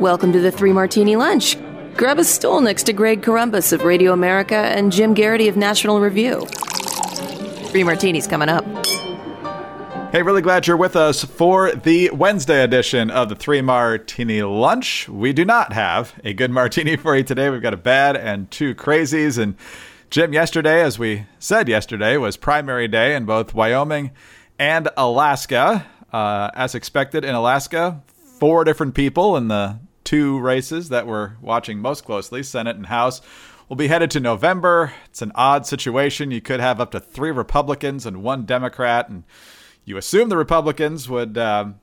Welcome to the Three Martini Lunch. Grab a stool next to Greg Corombos of Radio America and Jim Geraghty of National Review. Three Martinis coming up. Hey, really glad you're with us for the Wednesday edition of the Three Martini Lunch. We do not have a good martini for you today. We've got a bad and two crazies. And Jim, yesterday, as we said yesterday, was primary day in both Wyoming and Alaska. Uh, as expected in Alaska, four different people in the two races that we're watching most closely, Senate and House, will be headed to November. It's an odd situation. You could have up to three Republicans and one Democrat, and you assume the Republicans would, um,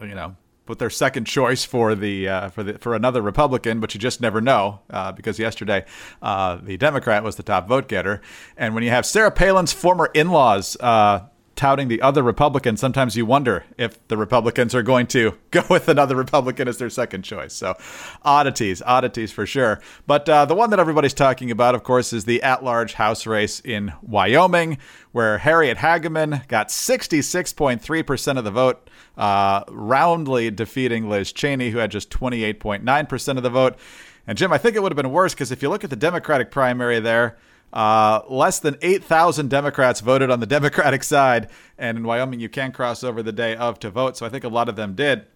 you know, put their second choice for the uh, for the for another Republican, but you just never know uh, because yesterday uh, the Democrat was the top vote getter, and when you have Sarah Palin's former in-laws uh, touting the other Republican, sometimes you wonder if the Republicans are going to go with another Republican as their second choice. So, oddities, oddities for sure. But uh, the one that everybody's talking about, of course, is the at large House race in Wyoming, where Harriet Hageman got 66.3% of the vote, uh, roundly defeating Liz Cheney, who had just 28.9% of the vote. And Jim, I think it would have been worse because if you look at the Democratic primary there, uh, less than 8,000 Democrats voted on the Democratic side, and in Wyoming, you can cross over the day of to vote. So I think a lot of them did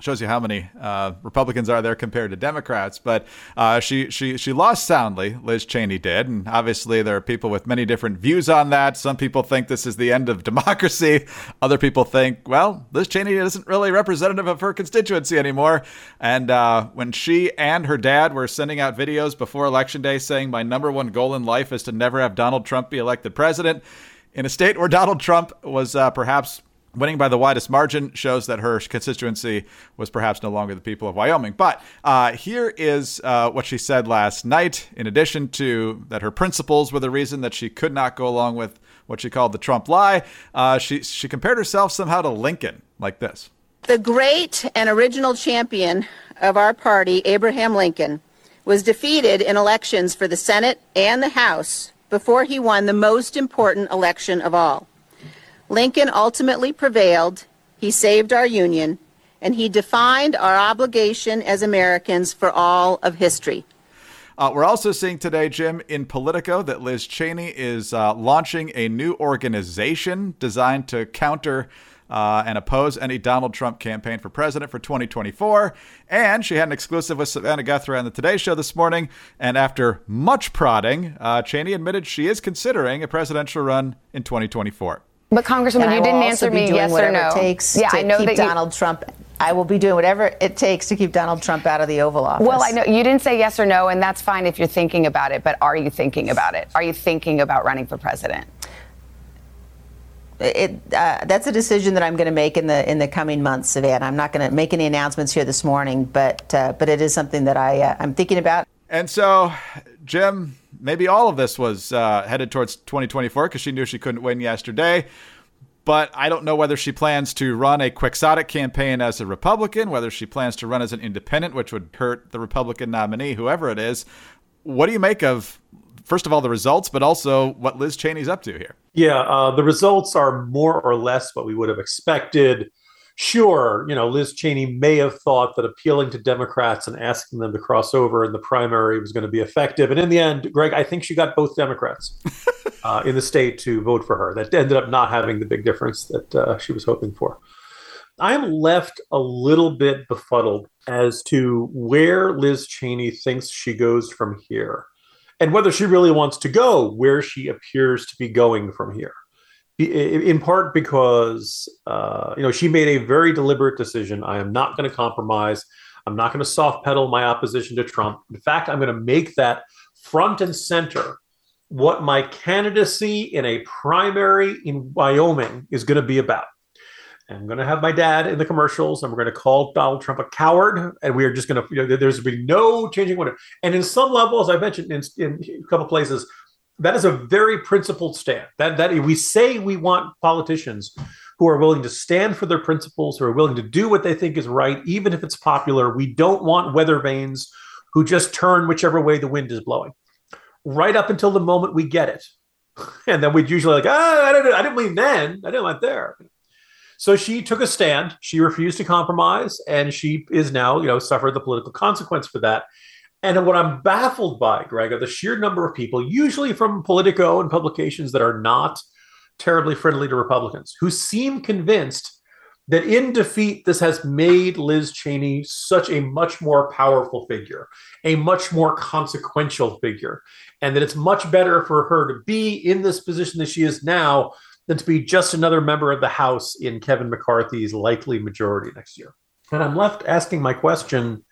shows you how many uh, Republicans are there compared to Democrats. But uh, she she she lost soundly. Liz Cheney did, and obviously there are people with many different views on that. Some people think this is the end of democracy. Other people think, well, Liz Cheney isn't really representative of her constituency anymore. And uh, when she and her dad were sending out videos before election day saying, "My number one goal in life is to never have Donald Trump be elected president," in a state where Donald Trump was uh, perhaps Winning by the widest margin shows that her constituency was perhaps no longer the people of Wyoming. But uh, here is uh, what she said last night. In addition to that, her principles were the reason that she could not go along with what she called the Trump lie. Uh, she she compared herself somehow to Lincoln, like this. The great and original champion of our party, Abraham Lincoln, was defeated in elections for the Senate and the House before he won the most important election of all. Lincoln ultimately prevailed, he saved our Union, and he defined our obligation as Americans for all of history. Uh, we're also seeing today, Jim, in Politico, that Liz Cheney is uh, launching a new organization designed to counter uh, and oppose any Donald Trump campaign for president for 2024. And she had an exclusive with Savannah Guthrie on the Today Show this morning. And after much prodding, uh, Cheney admitted she is considering a presidential run in 2024. But Congresswoman, you didn't answer me yes or no. It takes yeah, I know keep that Donald you, Trump. I will be doing whatever it takes to keep Donald Trump out of the Oval Office. Well, I know you didn't say yes or no, and that's fine if you're thinking about it. But are you thinking about it? Are you thinking about running for president? It, uh, that's a decision that I'm going to make in the in the coming months, Savannah. I'm not going to make any announcements here this morning, but uh, but it is something that I uh, I'm thinking about. And so, Jim, maybe all of this was uh, headed towards 2024 because she knew she couldn't win yesterday. But I don't know whether she plans to run a quixotic campaign as a Republican, whether she plans to run as an independent, which would hurt the Republican nominee, whoever it is. What do you make of, first of all, the results, but also what Liz Cheney's up to here? Yeah, uh, the results are more or less what we would have expected sure, you know, Liz Cheney may have thought that appealing to Democrats and asking them to cross over in the primary was going to be effective. And in the end, Greg, I think she got both Democrats uh, in the state to vote for her. That ended up not having the big difference that uh, she was hoping for. I am left a little bit befuddled as to where Liz Cheney thinks she goes from here and whether she really wants to go where she appears to be going from here in part because uh, you know she made a very deliberate decision. I am not going to compromise. I'm not going to soft pedal my opposition to Trump. In fact, I'm going to make that front and center what my candidacy in a primary in Wyoming is going to be about. I'm going to have my dad in the commercials, and we're going to call Donald Trump a coward, and we are just going to. You know, there's going to be no changing whatever. And in some level, as I mentioned in, in a couple places, that is a very principled stand. That that we say we want politicians who are willing to stand for their principles, who are willing to do what they think is right, even if it's popular. We don't want weather vanes who just turn whichever way the wind is blowing. Right up until the moment we get it, and then we'd usually like, ah, I didn't, I didn't mean then, I didn't want there. So she took a stand. She refused to compromise, and she is now, you know, suffered the political consequence for that. And what I'm baffled by, Greg, are the sheer number of people, usually from Politico and publications that are not terribly friendly to Republicans, who seem convinced that in defeat, this has made Liz Cheney such a much more powerful figure, a much more consequential figure, and that it's much better for her to be in this position that she is now than to be just another member of the House in Kevin McCarthy's likely majority next year. And I'm left asking my question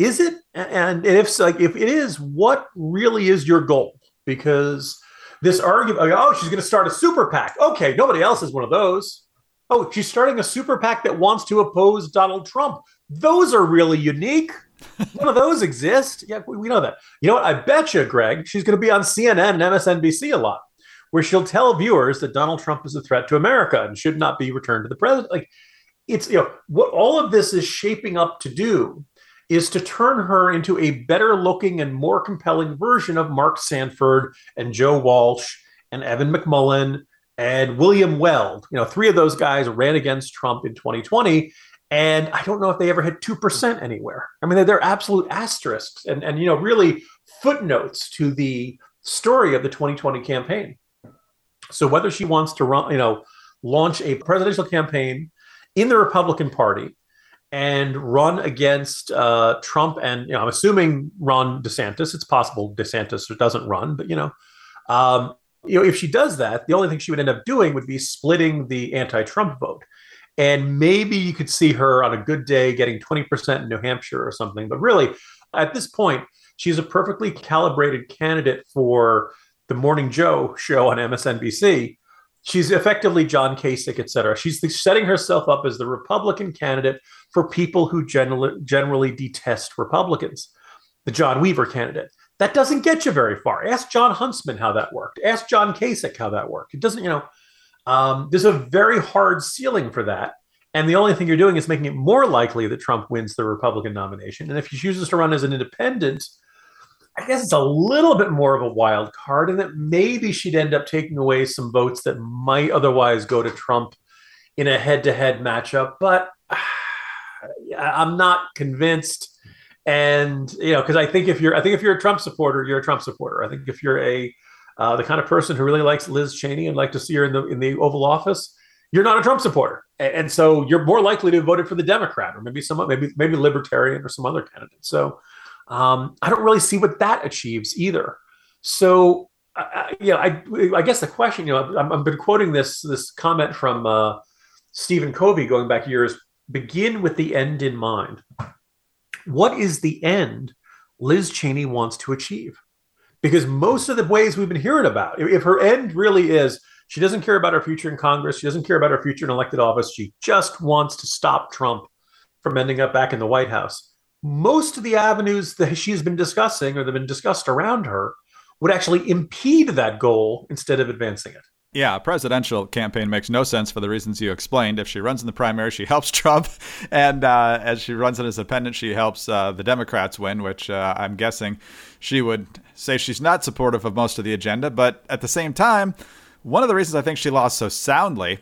is it? And if like if it is what really is your goal? Because this argument oh she's going to start a super pac. Okay nobody else is one of those. Oh she's starting a super pac that wants to oppose donald trump. Those are really unique. None of those exist. Yeah we know that. You know what? I bet you greg she's going to be on cnn and msnbc a lot where she'll tell viewers that donald trump is a threat to america and should not be returned to the president. Like it's you know what all of this is shaping up to do is to turn her into a better looking and more compelling version of Mark Sanford and Joe Walsh and Evan McMullin and William Weld. You know, three of those guys ran against Trump in 2020. And I don't know if they ever hit 2% anywhere. I mean, they're, they're absolute asterisks and, and, you know, really footnotes to the story of the 2020 campaign. So whether she wants to run, you know, launch a presidential campaign in the Republican Party and run against uh, Trump and you know, I'm assuming Ron DeSantis. It's possible DeSantis doesn't run, but you know, um, you know, if she does that, the only thing she would end up doing would be splitting the anti-Trump vote. And maybe you could see her on a good day getting 20% in New Hampshire or something. But really, at this point, she's a perfectly calibrated candidate for the Morning Joe show on MSNBC She's effectively John Kasich, et cetera. She's setting herself up as the Republican candidate for people who generally, generally detest Republicans, the John Weaver candidate. That doesn't get you very far. Ask Jon Huntsman how that worked. Ask John Kasich how that worked. It doesn't, you know, um, there's a very hard ceiling for that. And the only thing you're doing is making it more likely that Trump wins the Republican nomination. And if he chooses to run as an independent, I guess it's a little bit more of a wild card, and that maybe she'd end up taking away some votes that might otherwise go to Trump in a head-to-head matchup. But uh, I'm not convinced. And you know, because I think if you're, I think if you're a Trump supporter, you're a Trump supporter. I think if you're a uh, the kind of person who really likes Liz Cheney and like to see her in the in the Oval Office, you're not a Trump supporter, and, and so you're more likely to have voted for the Democrat or maybe some maybe maybe Libertarian or some other candidate. So um, I don't really see what that achieves either. So, uh, you know, I, I guess the question, you know, i have been quoting this this comment from uh, Stephen Covey going back years. Begin with the end in mind. What is the end Liz Cheney wants to achieve? Because most of the ways we've been hearing about, if her end really is she doesn't care about her future in Congress, she doesn't care about her future in elected office, she just wants to stop Trump from ending up back in the White House most of the avenues that she's been discussing or that have been discussed around her would actually impede that goal instead of advancing it. Yeah, a presidential campaign makes no sense for the reasons you explained. If she runs in the primary, she helps Trump, and uh, as she runs in as independent, she helps uh, the Democrats win, which uh, I'm guessing she would say she's not supportive of most of the agenda. But at the same time, one of the reasons I think she lost so soundly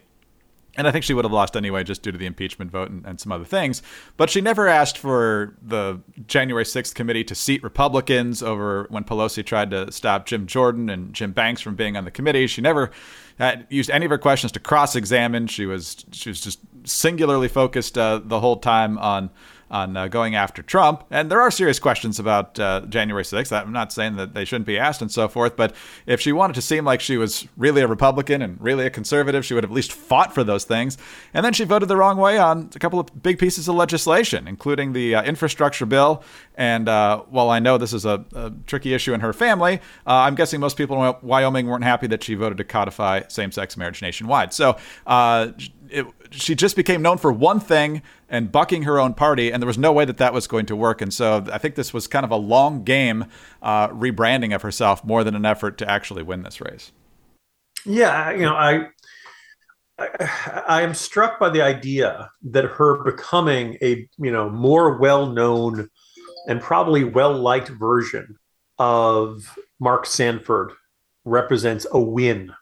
and I think she would have lost anyway just due to the impeachment vote and, and, some other things. But she never asked for the January 6th committee to seat Republicans over when Pelosi tried to stop Jim Jordan and Jim Banks from being on the committee. She never had used any of her questions to cross examine. She was she was just singularly focused uh, the whole time on on uh, going after Trump. And there are serious questions about uh, January 6th. I'm not saying that they shouldn't be asked and so forth, but if she wanted to seem like she was really a Republican and really a conservative, she would have at least fought for those things. And then she voted the wrong way on a couple of big pieces of legislation, including the uh, infrastructure bill. And uh, while I know this is a, a tricky issue in her family, uh, I'm guessing most people in Wyoming weren't happy that she voted to codify same sex marriage nationwide. So, uh, it, she just became known for one thing and bucking her own party, and there was no way that that was going to work. And so I think this was kind of a long game uh, rebranding of herself more than an effort to actually win this race. Yeah, you know, I, I, am struck by the idea that her becoming a you know more well known and probably well liked version of Mark Sanford represents a win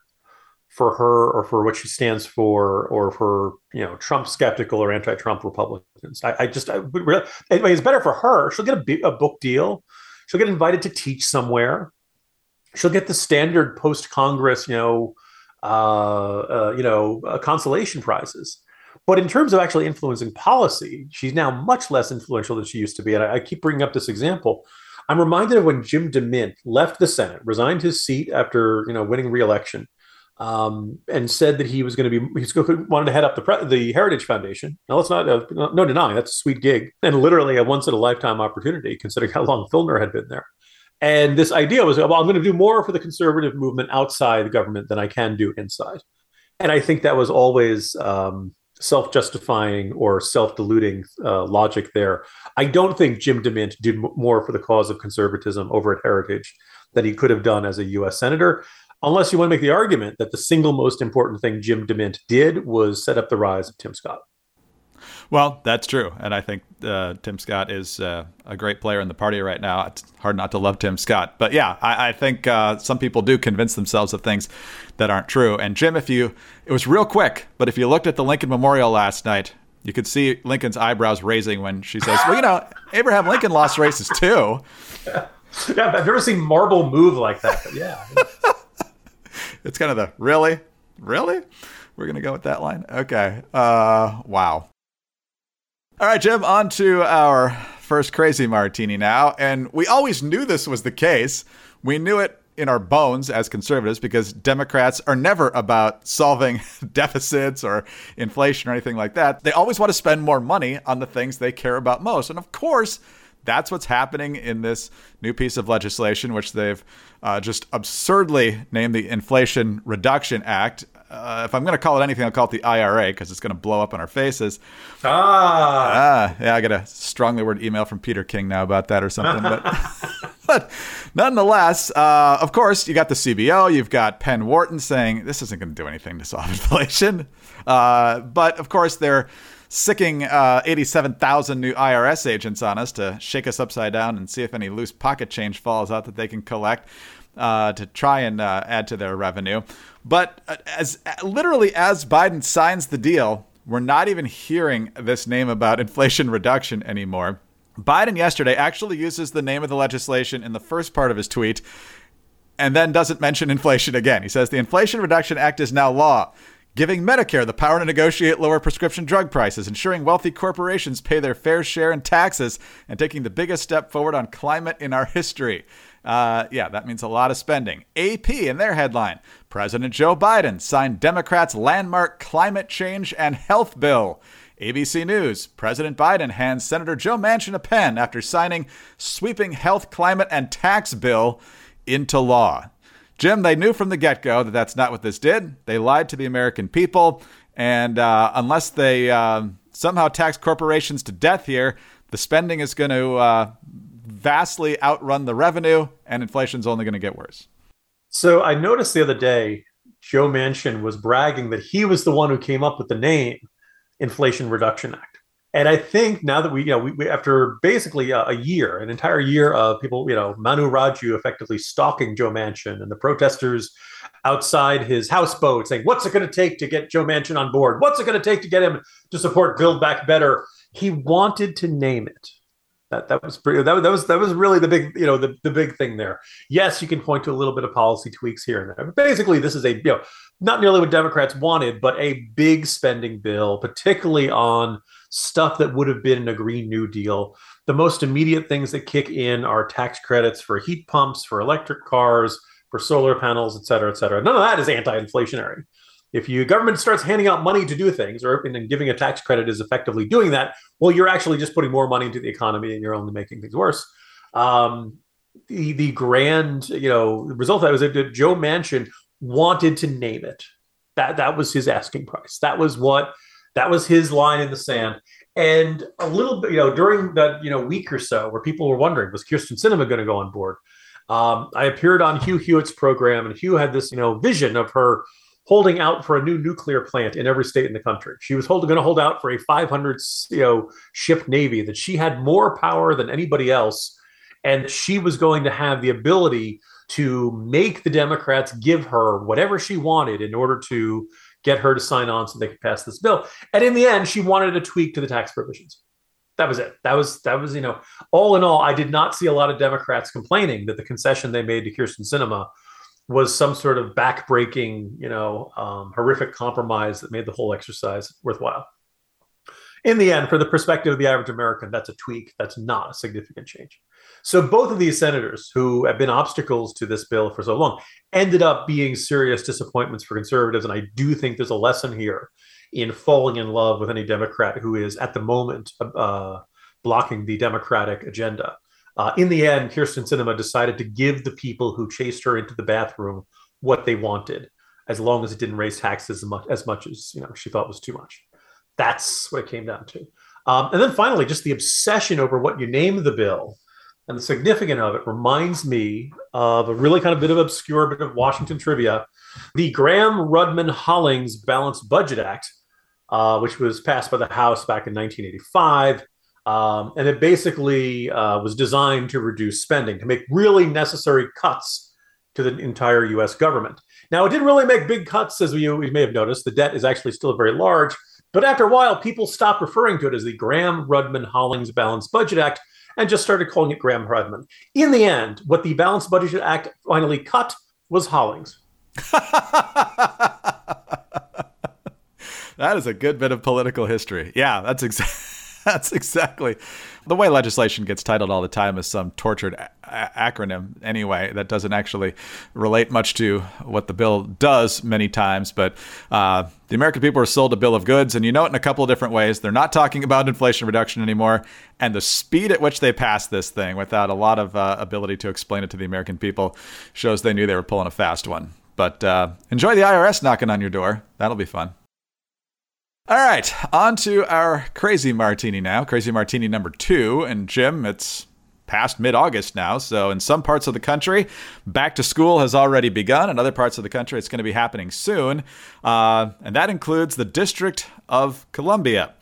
for her or for what she stands for or for you know Trump skeptical or anti-Trump Republicans. I, I just I anyway, it's better for her. She'll get a, a book deal. She'll get invited to teach somewhere. She'll get the standard post-Congress, you know, uh, uh, you know, uh, consolation prizes. But in terms of actually influencing policy, she's now much less influential than she used to be. And I, I keep bringing up this example. I'm reminded of when Jim DeMint left the Senate, resigned his seat after you know winning re-election, um, and said that he was going to be he's going wanted to head up the the Heritage Foundation. Now let's not uh, no denying that's a sweet gig and literally a once in a lifetime opportunity considering how long Feulner had been there. And this idea was, well, I'm going to do more for the conservative movement outside the government than I can do inside. And I think that was always um, self justifying or self deluding uh, logic there. I don't think Jim DeMint did more for the cause of conservatism over at Heritage than he could have done as a US Senator, unless you want to make the argument that the single most important thing Jim DeMint did was set up the rise of Tim Scott. Well, that's true, and I think uh, Tim Scott is uh, a great player in the party right now. It's hard not to love Tim Scott, but yeah, I, I think uh, some people do convince themselves of things that aren't true. And Jim, if you, it was real quick, but if you looked at the Lincoln Memorial last night, you could see Lincoln's eyebrows raising when she says, "Well, you know, Abraham Lincoln lost races too." Yeah, yeah I've never seen marble move like that. Yeah, it's kind of the really, really. We're gonna go with that line. Okay. Uh, wow. All right, Jim, on to our first crazy martini now. And we always knew this was the case. We knew it in our bones as conservatives because Democrats are never about solving deficits or inflation or anything like that. They always want to spend more money on the things they care about most. And of course, that's what's happening in this new piece of legislation, which they've uh, just absurdly named the Inflation Reduction Act uh, if I'm going to call it anything, I'll call it the IRA because it's going to blow up in our faces. Ah, ah, yeah, I got a strongly worded email from Peter King now about that or something. but, but nonetheless, uh, of course, you got the CBO, you've got Penn Wharton saying this isn't going to do anything to solve inflation. Uh, but of course, they're sicking uh, 87,000 new IRS agents on us to shake us upside down and see if any loose pocket change falls out that they can collect uh, to try and uh, add to their revenue. But uh, as literally as Biden signs the deal, we're not even hearing this name about inflation reduction anymore. Biden yesterday actually uses the name of the legislation in the first part of his tweet and then doesn't mention inflation again. He says the Inflation Reduction Act is now law, giving Medicare the power to negotiate lower prescription drug prices, ensuring wealthy corporations pay their fair share in taxes, and taking the biggest step forward on climate in our history. Uh, yeah, that means a lot of spending. AP in their headline President Joe Biden signed Democrats' landmark climate change and health bill. ABC News President Biden hands Senator Joe Manchin a pen after signing sweeping health, climate, and tax bill into law. Jim, they knew from the get go that that's not what this did. They lied to the American people. And uh, unless they uh, somehow tax corporations to death here, the spending is going to uh, vastly outrun the revenue, and inflation's only going to get worse. So I noticed the other day, Joe Manchin was bragging that he was the one who came up with the name Inflation Reduction Act. And I think now that we, you know, we, we after basically a, a, year, an entire year of people, you know, Manu Raju effectively stalking Joe Manchin and the protesters outside his houseboat saying, "What's it going to take to get Joe Manchin on board? What's it going to take to get him to support Build Back Better?" He wanted to name it that that was pretty that, that was that was really the big you know the, the big thing there. Yes you can point to a little bit of policy tweaks here and there. But basically this is a you know not nearly what democrats wanted but a big spending bill particularly on stuff that would have been in a green new deal. The most immediate things that kick in are tax credits for heat pumps for electric cars for solar panels et cetera et cetera. None of that is anti-inflationary if you government starts handing out money to do things or and giving a tax credit is effectively doing that well you're actually just putting more money into the economy and you're only making things worse. Um, the the grand you know result of that was that joe manchin wanted to name it. That that was his asking price. That was what that was his line in the sand. And a little bit you know during that you know week or so where people were wondering was Kyrsten Sinema going to go on board? Um, i appeared on hugh hewitt's program and hugh had this you know vision of her holding out for a new nuclear plant in every state in the country. She was going to hold out for a 500 you know ship navy that she had more power than anybody else, and she was going to have the ability to make the Democrats give her whatever she wanted in order to get her to sign on so they could pass this bill. And in the end, she wanted a tweak to the tax provisions. That was it. That was that was you know all in all, I did not see a lot of Democrats complaining that the concession they made to Kyrsten Sinema was some sort of backbreaking, you know, um, horrific compromise that made the whole exercise worthwhile. In the end, for the perspective of the average American, that's a tweak. That's not a significant change. So both of these senators who have been obstacles to this bill for so long ended up being serious disappointments for conservatives. And I do think there's a lesson here in falling in love with any Democrat who is at the moment uh, blocking the Democratic agenda. Uh, in the end, Kyrsten Sinema decided to give the people who chased her into the bathroom what they wanted, as long as it didn't raise taxes as much as, much as you know she thought was too much. That's what it came down to. Um, and then finally, just the obsession over what you name the bill and the significance of it reminds me of a really kind of bit of obscure bit of Washington trivia. The Gramm Rudman Hollings Balanced Budget Act, uh, which was passed by the House back in 1985. Um, and it basically uh, was designed to reduce spending, to make really necessary cuts to the entire US government. Now, it didn't really make big cuts, as you, may have noticed. The debt is actually still very large. But after a while, people stopped referring to it as the Gramm Rudman Hollings Balanced Budget Act and just started calling it Gramm Rudman. In the end, what the Balanced Budget Act finally cut was Hollings. that is a good bit of political history. Yeah, that's exactly. That's exactly the way legislation gets titled all the time is some tortured a- acronym anyway that doesn't actually relate much to what the bill does many times. But uh, the American people are sold a bill of goods, and you know it in a couple of different ways. They're not talking about inflation reduction anymore, and the speed at which they passed this thing without a lot of uh, ability to explain it to the American people shows they knew they were pulling a fast one. But uh, enjoy the IRS knocking on your door. That'll be fun. All right, on to our crazy martini now. Crazy martini number two. And Jim, it's past mid August now. So, in some parts of the country, back to school has already begun. In other parts of the country, it's going to be happening soon. Uh, and that includes the District of Columbia.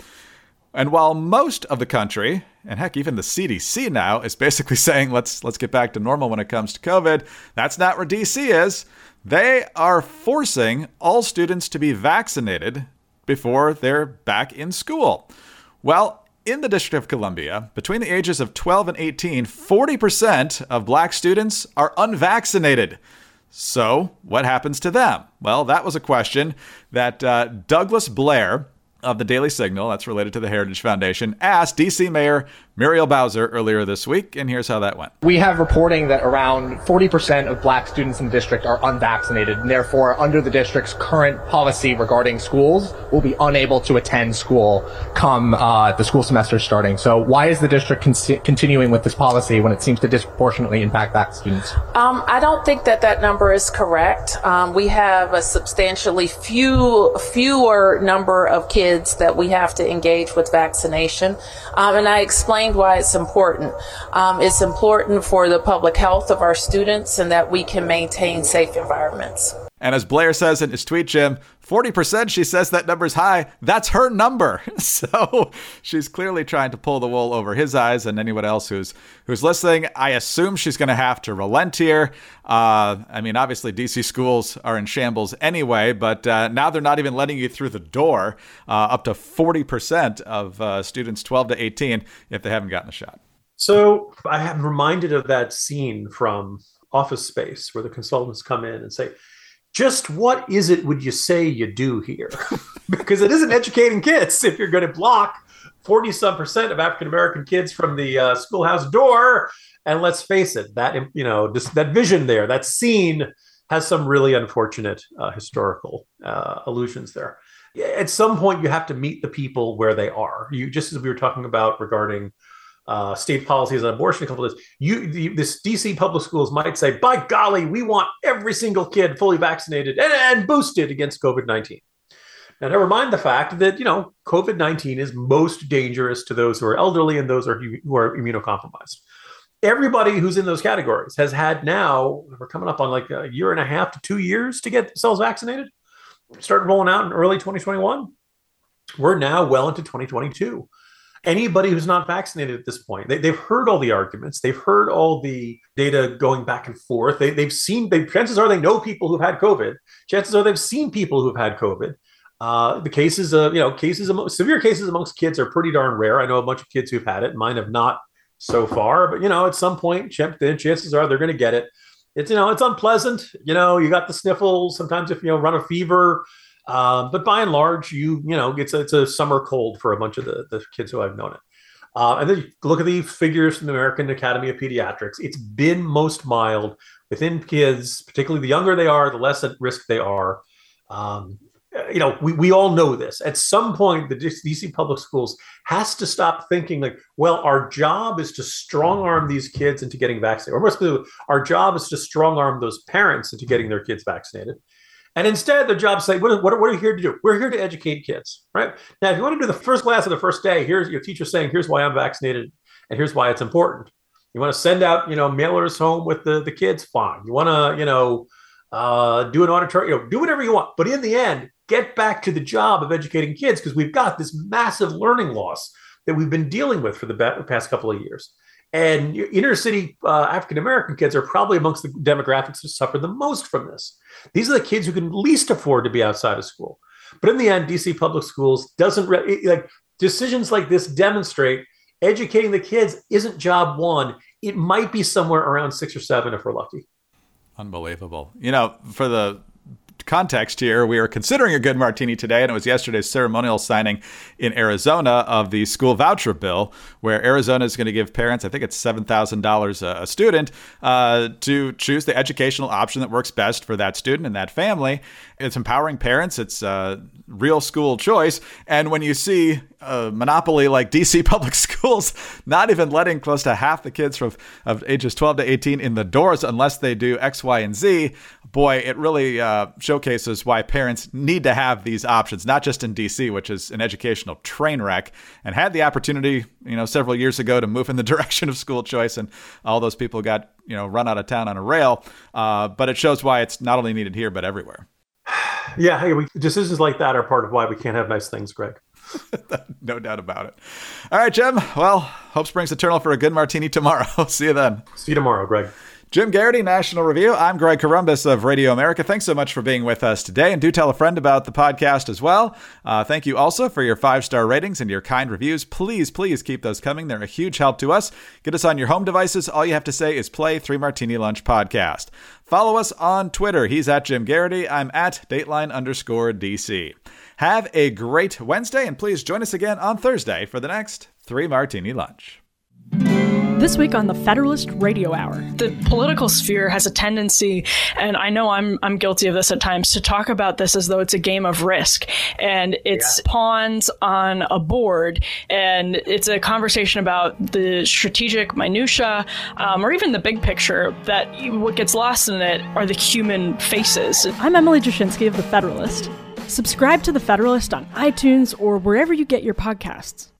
And while most of the country, and heck, even the CDC now is basically saying let's let's get back to normal when it comes to COVID, that's not where DC is. They are forcing all students to be vaccinated before they're back in school. Well, in the District of Columbia, between the ages of 12 and 18, 40% of black students are unvaccinated. So, what happens to them? Well, that was a question that uh, Douglas Blair, of the Daily Signal, that's related to the Heritage Foundation, asked DC Mayor Muriel Bowser earlier this week, and here's how that went. We have reporting that around 40% of black students in the district are unvaccinated, and therefore, under the district's current policy regarding schools, will be unable to attend school come uh, the school semester starting. So, why is the district con- continuing with this policy when it seems to disproportionately impact black students? Um, I don't think that that number is correct. Um, we have a substantially few fewer number of kids that we have to engage with vaccination, um, and I explained why it's important. Um, it's important for the public health of our students and that we can maintain safe environments. And as Blair says in his tweet, Jim, 40%, she says that number's high. That's her number. So she's clearly trying to pull the wool over his eyes and anyone else who's who's listening. I assume she's going to have to relent here. Uh, I mean, obviously, DC schools are in shambles anyway, but uh, now they're not even letting you through the door. Uh, up to 40% of uh, students 12 to 18 if they haven't gotten a shot. So I am reminded of that scene from Office Space where the consultants come in and say, just what is it would you say you do here? because it isn't educating kids if you're going to block 40 some percent of African American kids from the uh, schoolhouse door. And let's face it, that you know that vision there, that scene has some really unfortunate uh, historical uh, allusions there. At some point, you have to meet the people where they are. You just as we were talking about regarding uh, state policies on abortion a couple of days, you the, this DC public schools might say, by golly, we want every single kid fully vaccinated and, and boosted against COVID 19. Now, never mind the fact that, you know, COVID 19 is most dangerous to those who are elderly and those who are, who are immunocompromised. Everybody who's in those categories has had now, we're coming up on like a year and a half to two years to get themselves vaccinated. Started rolling out in early 2021. We're now well into 2022 anybody who's not vaccinated at this point. They, have heard all the arguments. They've heard all the data going back and forth. They, have seen, they, chances are they know people who've had COVID. Chances are they've seen people who've had COVID. Uh, the cases of, you know, cases, among, severe cases amongst kids are pretty darn rare. I know a bunch of kids who've had it. Mine have not so far, but, you know, at some point, chances are they're going to get it. It's, you know, it's unpleasant. You know, you got the sniffles. Sometimes if, you know, run a fever, um, but by and large, you you know it's a, it's a summer cold for a bunch of the, the kids who I've known it. Uh, and then you look at the figures from the American Academy of Pediatrics. It's been most mild within kids, particularly the younger they are, the less at risk they are. Um, you know, we, we all know this. At some point, the DC public schools has to stop thinking like, well, our job is to strong arm these kids into getting vaccinated. Or more specifically, our job is to strong arm those parents into getting their kids vaccinated. And instead, their job say, what, what, what, are you here to do? We're here to educate kids, right? Now, if you want to do the first class of the first day, here's your teacher saying, here's why I'm vaccinated and here's why it's important. You want to send out, you know, mailers home with the, the kids, fine. You want to, you know, uh, do an auditory, you know, do whatever you want. But in the end, get back to the job of educating kids because we've got this massive learning loss that we've been dealing with for the past couple of years. And inner city uh, African American kids are probably amongst the demographics who suffer the most from this. These are the kids who can least afford to be outside of school. But in the end, DC public schools doesn't re- like decisions like this demonstrate educating the kids isn't job one. It might be somewhere around six or seven if we're lucky. Unbelievable. You know, for the context here, we are considering a good martini today, and it was yesterday's ceremonial signing in Arizona of the school voucher bill, where Arizona is going to give parents, I think it's $7,000 a student, uh, to choose the educational option that works best for that student and that family. It's empowering parents, it's a real school choice. And when you see a monopoly like DC public schools not even letting close to half the kids from of ages 12 to 18 in the doors unless they do X, Y, and Z, boy, it really uh, showcases why parents need to have these options, not just in DC, which is an educational train wreck, and had the opportunity, you know, several years ago to move in the direction of school choice, and all those people got, you know, run out of town on a rail. Uh, but it shows why it's not only needed here, but everywhere. Yeah, hey, we, decisions like that are part of why we can't have nice things, Greg. no doubt about it. All right, Jim. Well, hope springs eternal for a good martini tomorrow. See you then. See you tomorrow, Greg. Jim Geraghty, National Review. I'm Greg Corombos of Radio America. Thanks so much for being with us today. And do tell a friend about the podcast as well. Uh, thank you also for your five star ratings and your kind reviews. Please, please keep those coming. They're a huge help to us. Get us on your home devices. All you have to say is play Three Martini Lunch Podcast. Follow us on Twitter. He's at Jim Geraghty. I'm at Dateline underscore DC. Have a great Wednesday, and please join us again on Thursday for the next Three Martini Lunch. This week on the Federalist Radio Hour. The political sphere has a tendency, and I know I'm I'm guilty of this at times, to talk about this as though it's a game of risk. And it's yeah. pawns on a board, and it's a conversation about the strategic minutia, um, or even the big picture, that what gets lost in it are the human faces. I'm Emily Jashinsky of The Federalist. Subscribe to The Federalist on iTunes or wherever you get your podcasts.